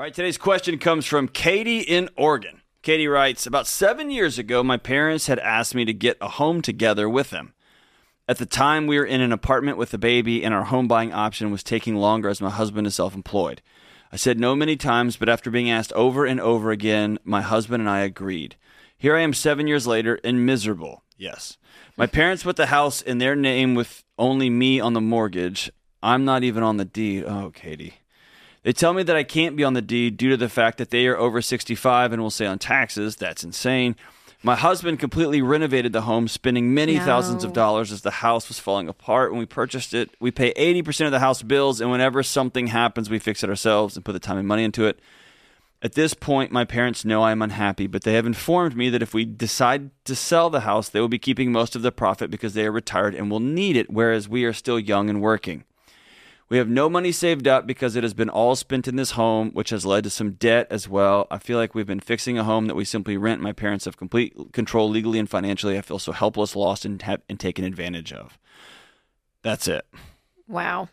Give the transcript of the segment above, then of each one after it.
All right, today's question comes from Katie in Oregon. Katie writes About seven years ago, my parents had asked me to get a home together with them. At the time, we were in an apartment with a baby, and our home buying option was taking longer as my husband is self employed. I said no many times, but after being asked over and over again, my husband and I agreed. Here I am seven years later and miserable. Yes. My parents put the house in their name with only me on the mortgage. I'm not even on the deed. Oh, Katie. They tell me that I can't be on the deed due to the fact that they are over 65 and will say on taxes. That's insane. My husband completely renovated the home, spending many No. thousands of dollars as the house was falling apart. When we purchased it, we pay 80% of the house bills, and whenever something happens, we fix it ourselves and put the time and money into it. At this point, my parents know I am unhappy, but they have informed me that if we decide to sell the house, they will be keeping most of the profit because they are retired and will need it, whereas we are still young and working. We have no money saved up because it has been all spent in this home, which has led to some debt as well. I feel like we've been fixing a home that we simply rent. My parents have complete control legally and financially. I feel so helpless, lost, and, have, and taken advantage of. That's it. Wow.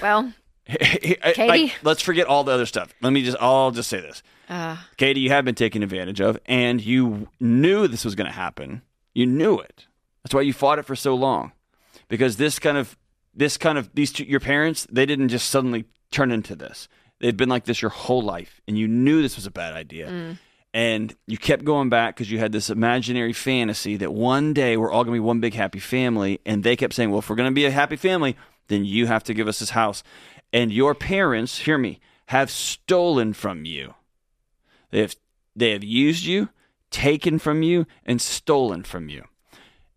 Well, Katie, Katie? let's forget all the other stuff. Let me just, I'll just say this. uh, Katie, you have been taken advantage of, and you knew this was going to happen. You knew it. That's why you fought it for so long, because this kind of, this kind of, these two, your parents, they didn't just suddenly turn into this. They'd been like this your whole life, and you knew this was a bad idea. Mm. And you kept going back because you had this imaginary fantasy that one day we're all going to be one big happy family. And they kept saying, well, if we're going to be a happy family, then you have to give us this house. And your parents, hear me, have stolen from you. They have they have used you, taken from you, and stolen from you.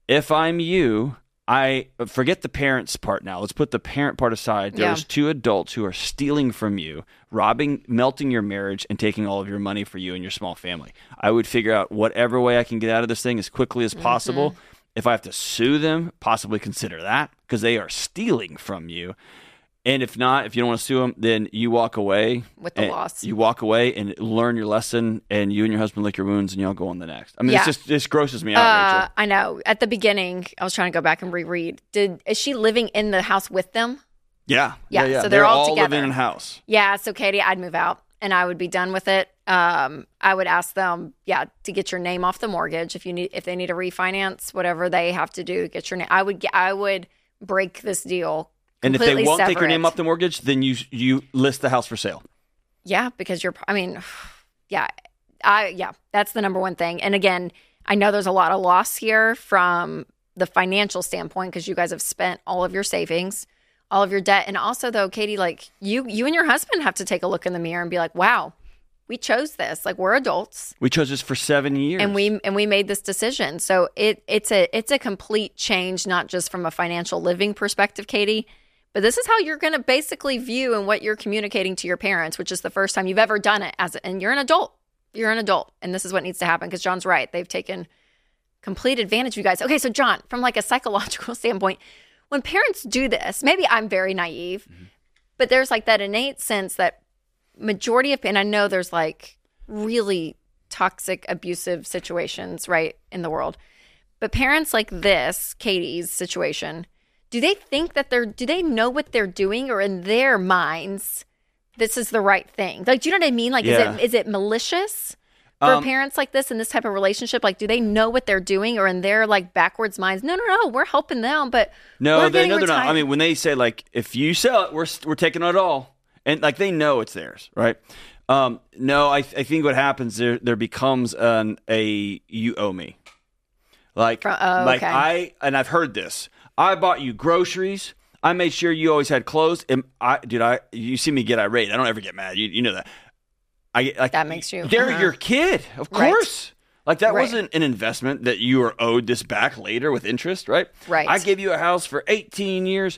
If I'm you, I forget the parents part now. Let's put the parent part aside. Yeah. There's two adults who are stealing from you, robbing, melting your marriage, and taking all of your money for you and your small family. I would figure out whatever way I can get out of this thing as quickly as possible. Mm-hmm. If I have to sue them, possibly consider that because they are stealing from you. And if not, if you don't want to sue them, then you walk away With the loss. You walk away and learn your lesson, and you and your husband lick your wounds, and y'all go on the next. I mean, Yeah. it's just this grosses me out, uh, Rachel. I know. At the beginning, I was trying to go back and reread. Did is she living in the house with them? Yeah, Yeah, yeah. so they're all living together. in a house. Yeah. So Katie, I'd move out and I would be done with it. Um, I would ask them, yeah, to get your name off the mortgage if you need if they need a refinance, whatever they have to do, get your name. I would get, I would break this deal. And if they won't take your name it. off the mortgage, then you you list the house for sale. Yeah, because you're. I mean, yeah, I yeah, that's the number one thing. And again, I know there's a lot of loss here from the financial standpoint because you guys have spent all of your savings, all of your debt, and also though, Katie, like you, you and your husband have to take a look in the mirror and be like, wow, we chose this. Like we're adults. We chose this for seven years, And we and we made this decision. So it it's a it's a complete change, not just from a financial living perspective, Katie, but this is how you're going to basically view and what you're communicating to your parents, which is the first time you've ever done it as and you're an adult. You're an adult, and this is what needs to happen because John's right. They've taken complete advantage of you guys. Okay, so John, from like a psychological standpoint, when parents do this, maybe I'm very naive, mm-hmm. but there's like that innate sense that majority of and I know there's like really toxic abusive situations right in the world. But parents like this, Katie's situation, do they think that they're do they know what they're doing or in their minds this is the right thing? Like do you know what I mean? Like Yeah. is it is it malicious? For Um, parents like this in this type of relationship, like, do they know what they're doing, or in their like backwards minds? No, no, no, we're helping them, but No, they know they're not. I mean, when they say like, if you sell it, we're we're taking it all, and like they know it's theirs, right? Um, no, I I think what happens there there becomes an a you owe me, like Fro- oh, like okay. I and I've heard this. I bought you groceries. I made sure you always had clothes. And I dude, I you see me get irate. I don't ever get mad. You you know that. I get- like That makes you- They're uh-huh. your kid, of Right. course. Like that Right. wasn't an investment that you are owed this back later with interest, right? Right. I gave you a house for 18 years.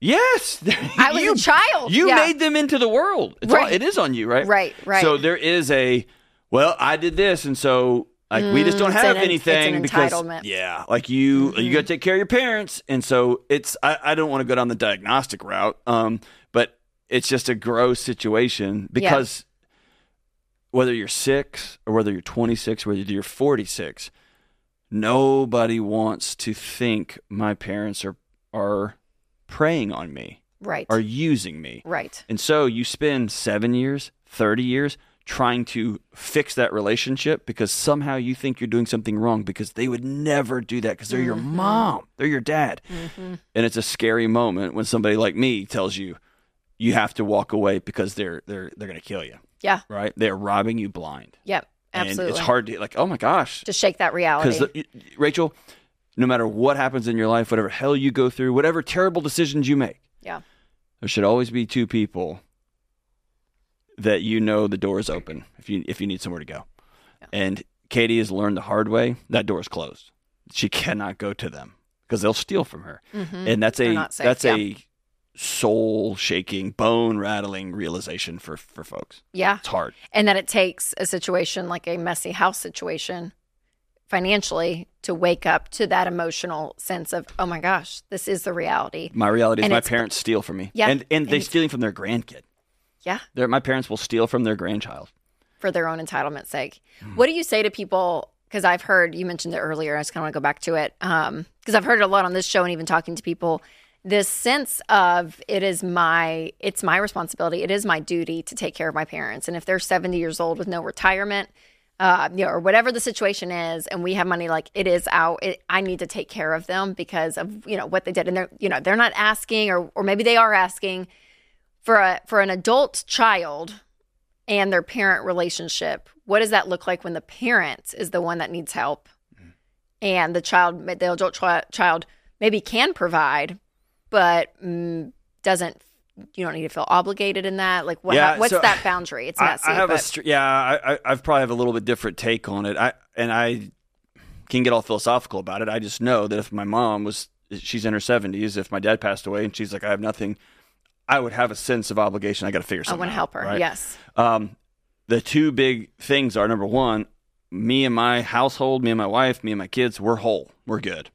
Yes. I was You- a child. You Yeah. made them into the world. It's all- Right. it is on you, right? Right, right. So there is a, well, I did this. And so like we just don't Mm, have an- anything an because entitlement. Mm-hmm. yeah, like you, you got to take care of your parents. And so it's, I, I don't want to go down the diagnostic route. Um, but it's just a gross situation because whether you're six or whether you're 26, whether you're 46, nobody wants to think my parents are are preying on me. Right. are using me. right. And so you spend seven years, 30 years trying to fix that relationship because somehow you think you're doing something wrong because they would never do that because they're your Mm-hmm. mom, they're your dad. And it's a scary moment when somebody like me tells you you have to walk away because they're they're they're going to kill you, Yeah. right? They're robbing you blind. Yep. Absolutely. And it's hard to like, oh my gosh. to shake that reality. Because Rachel, no matter what happens in your life, whatever hell you go through, whatever terrible decisions you make, yeah. there should always be two people that you know the door is open if you if you need somewhere to go. And Katie has learned the hard way that door is closed. She cannot go to them because they'll steal from her, and that's Mm-hmm. A that's yeah. a soul shaking, bone rattling realization for for folks. Yeah. It's hard. And that it takes a situation like a messy house situation financially to wake up to that emotional sense of, oh my gosh, this is the reality. My reality is And my parents steal from me, Yeah, and and and they're stealing from their grandkid. Yeah. They're, my parents will steal from their grandchild. for their own entitlement's sake. Hmm. What do you say to people? Because I've heard you mentioned it earlier. I just kind of want to go back to it because I've heard it a lot on this show and even talking to people. This sense of it is my it's my responsibility. It is my duty to take care of my parents. And if they're seventy years old with no retirement, uh, you know, or whatever the situation is, and we have money, like it is out. It, I need to take care of them because of you know what they did, and they're you know they're not asking, or or maybe they are asking for a for an adult child and their parent relationship what does that look like when the parent is the one that needs help and the child the adult chi- child maybe can provide but mm, doesn't you don't need to feel obligated in that like what, Yeah, what's so- that boundary it's I, messy I have a str- yeah. I, I I've probably have a little bit different take on it. I and I can get all philosophical about it. I just know that if my mom was she's in her seventies, if my dad passed away and she's like I have nothing, I would have a sense of obligation. I got to figure something. Out. i want to help her right? yes Um, the two big things are number one, me and my household, me and my wife, me and my kids, we're whole, we're good,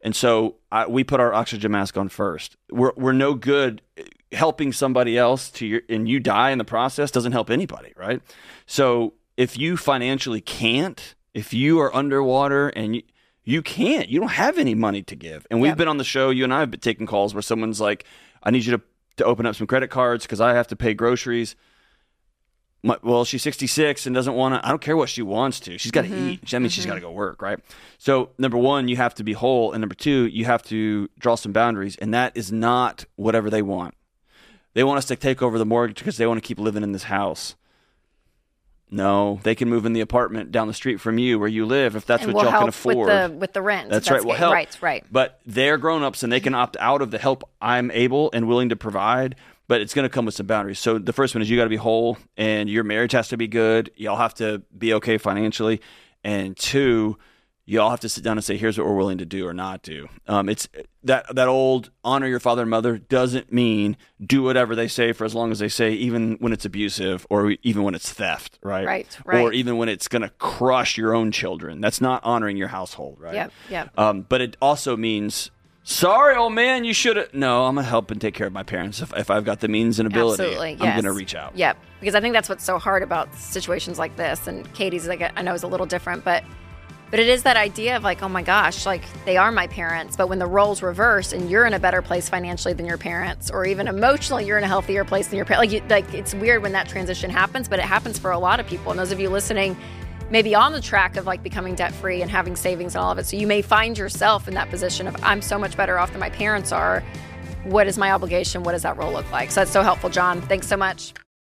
and so I, we put our oxygen mask on first. We're we're no good helping somebody else to your and you die in the process doesn't help anybody, right? So if you financially can't, if you are underwater and you you can't, you don't have any money to give. And we've Yep. been on the show, you and I have been taking calls where someone's like, I need you to to open up some credit cards because I have to pay groceries. My, well, she's 66 and doesn't want to. I don't care what she wants to. She's got to mm-hmm. eat. That means she's mm-hmm. got to go work, right? So, number one, you have to be whole, and number two, you have to draw some boundaries, and that is not whatever they want. They want us to take over the mortgage because they want to keep living in this house. No, they can move in the apartment down the street from you where you live if that's and what we'll y'all can afford. with the with the rent That's, if right. We'll help. right right But they're grown ups and they can opt out of the help I'm able and willing to provide. But it's going to come with some boundaries. So the first one is you got to be whole, and your marriage has to be good. Y'all have to be okay financially, and two, y'all have to sit down and say, "Here's what we're willing to do or not do." Um, it's that that old honor your father and mother doesn't mean do whatever they say for as long as they say, even when it's abusive or even when it's theft, right? Right, Or even when it's going to crush your own children. That's not honoring your household, right? Yep, yep. Um, but it also means, sorry, old man, you should have. No, I'm gonna help and take care of my parents if, if I've got the means and ability. Absolutely, I'm gonna reach out. Yep, because I think that's what's so hard about situations like this. And Katie's like I know is a little different, but but it is that idea of like, oh my gosh, like they are my parents, but when the roles reverse and you're in a better place financially than your parents, or even emotionally, you're in a healthier place than your parents. Like, you, like it's weird when that transition happens, but it happens for a lot of people. And those of you listening. Maybe on the track of like becoming debt free and having savings and all of it. So you may find yourself in that position of, I'm so much better off than my parents are. What is my obligation? What does that role look like? So that's so helpful, John. Thanks so much.